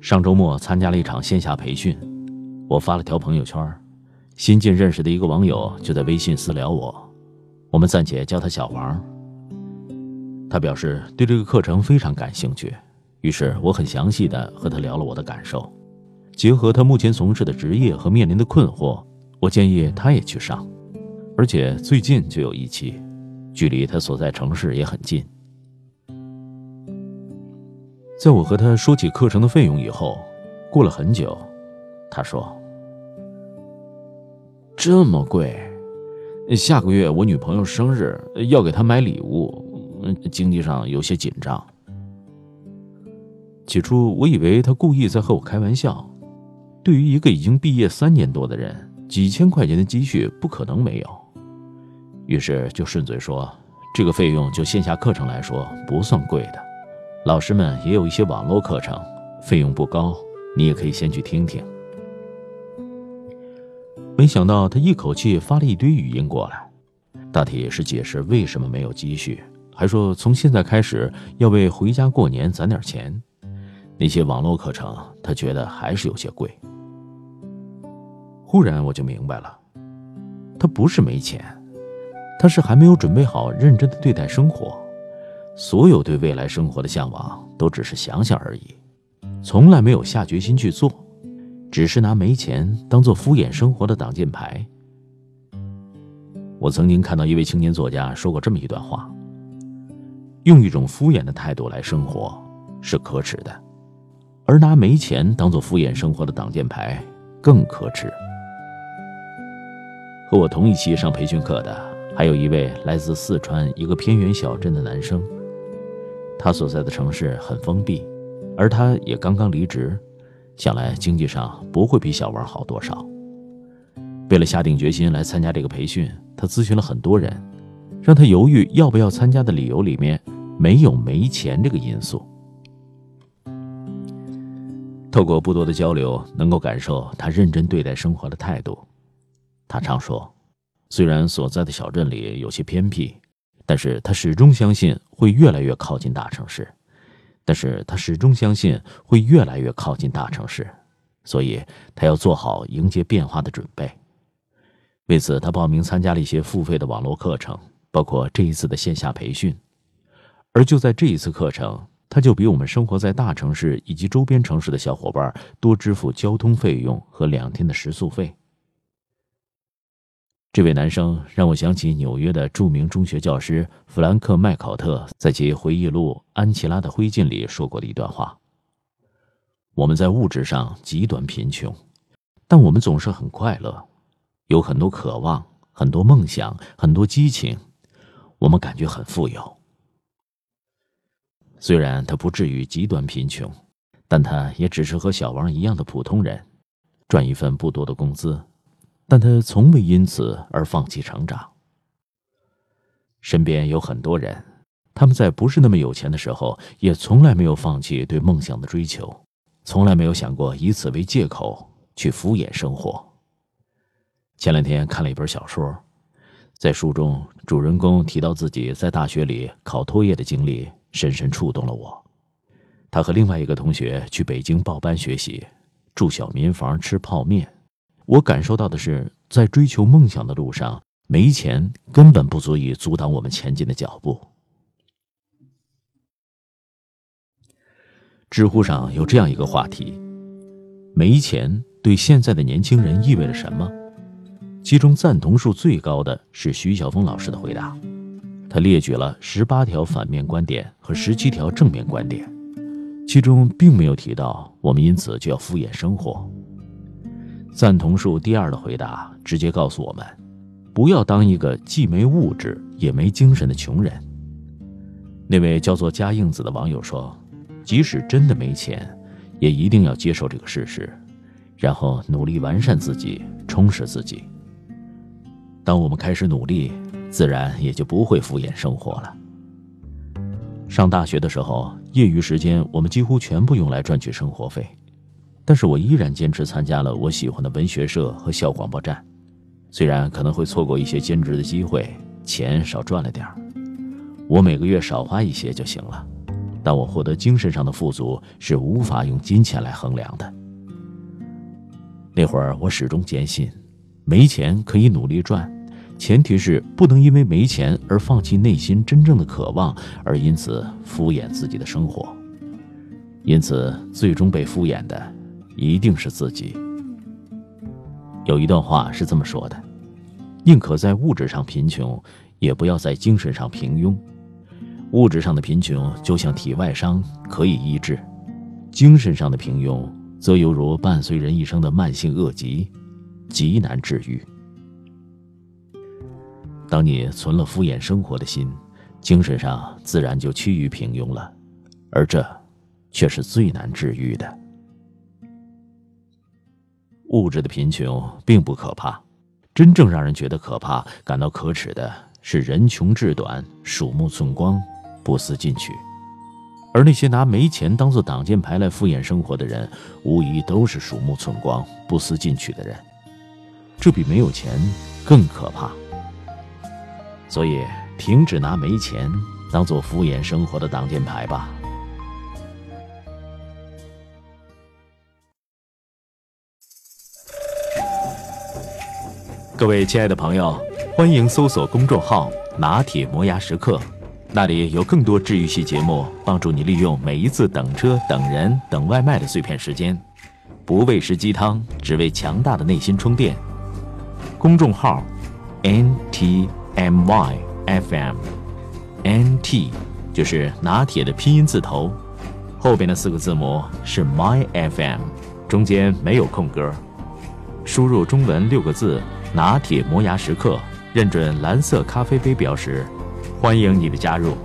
上周末参加了一场线下培训，我发了条朋友圈，新近认识的一个网友就在微信私聊我，我们暂且叫他小王。他表示对这个课程非常感兴趣，于是我很详细的和他聊了我的感受，结合他目前从事的职业和面临的困惑，我建议他也去上，而且最近就有一期，距离他所在城市也很近。在我和他说起课程的费用以后，过了很久，他说：“这么贵，下个月我女朋友生日要给她买礼物，经济上有些紧张。”起初我以为他故意在和我开玩笑，对于一个已经毕业三年多的人，几千块钱的积蓄不可能没有，于是就顺嘴说：“这个费用就线下课程来说不算贵的。”老师们也有一些网络课程，费用不高，你也可以先去听听。没想到他一口气发了一堆语音过来，大体是解释为什么没有积蓄，还说从现在开始要为回家过年攒点钱。那些网络课程他觉得还是有些贵。忽然我就明白了，他不是没钱，他是还没有准备好认真的对待生活。所有对未来生活的向往都只是想想而已，从来没有下决心去做，只是拿没钱当做敷衍生活的挡箭牌。我曾经看到一位青年作家说过这么一段话：用一种敷衍的态度来生活是可耻的，而拿没钱当做敷衍生活的挡箭牌更可耻。和我同一期上培训课的还有一位来自四川一个偏远小镇的男生。他所在的城市很封闭，而他也刚刚离职，想来经济上不会比小王好多少。为了下定决心来参加这个培训，他咨询了很多人，让他犹豫要不要参加的理由里面没有没钱这个因素。透过不多的交流，能够感受他认真对待生活的态度。他常说，虽然所在的小镇里有些偏僻。但是他始终相信会越来越靠近大城市，但是他始终相信会越来越靠近大城市，所以他要做好迎接变化的准备。为此，他报名参加了一些付费的网络课程，包括这一次的线下培训。而就在这一次课程，他就比我们生活在大城市以及周边城市的小伙伴多支付交通费用和两天的食宿费。这位男生让我想起纽约的著名中学教师弗兰克·麦考特在其回忆录《安琪拉的灰烬》里说过的一段话：“我们在物质上极端贫穷，但我们总是很快乐，有很多渴望、很多梦想、很多激情，我们感觉很富有。虽然他不至于极端贫穷，但他也只是和小王一样的普通人，赚一份不多的工资。”但他从未因此而放弃成长。身边有很多人，他们在不是那么有钱的时候，也从来没有放弃对梦想的追求，从来没有想过以此为借口去敷衍生活。前两天看了一本小说，在书中主人公提到自己在大学里考托业的经历，深深触动了我。他和另外一个同学去北京报班学习，住小民房，吃泡面。我感受到的是，在追求梦想的路上，没钱根本不足以阻挡我们前进的脚步。知乎上有这样一个话题：没钱对现在的年轻人意味着什么？其中赞同数最高的是徐晓峰老师的回答，他列举了十八条反面观点和十七条正面观点，其中并没有提到我们因此就要敷衍生活。赞同数第二的回答直接告诉我们：不要当一个既没物质也没精神的穷人。那位叫做嘉应子的网友说：“即使真的没钱，也一定要接受这个事实，然后努力完善自己，充实自己。当我们开始努力，自然也就不会敷衍生活了。”上大学的时候，业余时间我们几乎全部用来赚取生活费。但是我依然坚持参加了我喜欢的文学社和校广播站，虽然可能会错过一些兼职的机会，钱少赚了点儿，我每个月少花一些就行了。但我获得精神上的富足是无法用金钱来衡量的。那会儿我始终坚信，没钱可以努力赚，前提是不能因为没钱而放弃内心真正的渴望，而因此敷衍自己的生活。因此，最终被敷衍的一定是自己。有一段话是这么说的：“宁可在物质上贫穷，也不要在精神上平庸。物质上的贫穷就像体外伤，可以医治；精神上的平庸，则犹如伴随人一生的慢性恶疾，极难治愈。当你存了敷衍生活的心，精神上自然就趋于平庸了，而这……”却是最难治愈的。物质的贫穷并不可怕，真正让人觉得可怕、感到可耻的是人穷志短、鼠目寸光、不思进取。而那些拿没钱当做挡箭牌来敷衍生活的人，无疑都是鼠目寸光、不思进取的人。这比没有钱更可怕。所以，停止拿没钱当做敷衍生活的挡箭牌吧。各位亲爱的朋友，欢迎搜索公众号“拿铁磨牙时刻”，那里有更多治愈系节目，帮助你利用每一次等车、等人、等外卖的碎片时间，不喂食鸡汤，只为强大的内心充电。公众号 “n t m y f m”，“n t” 就是拿铁的拼音字头，后边的四个字母是 “my f m”，中间没有空格。输入中文六个字。拿铁磨牙时刻，认准蓝色咖啡杯标识，欢迎你的加入。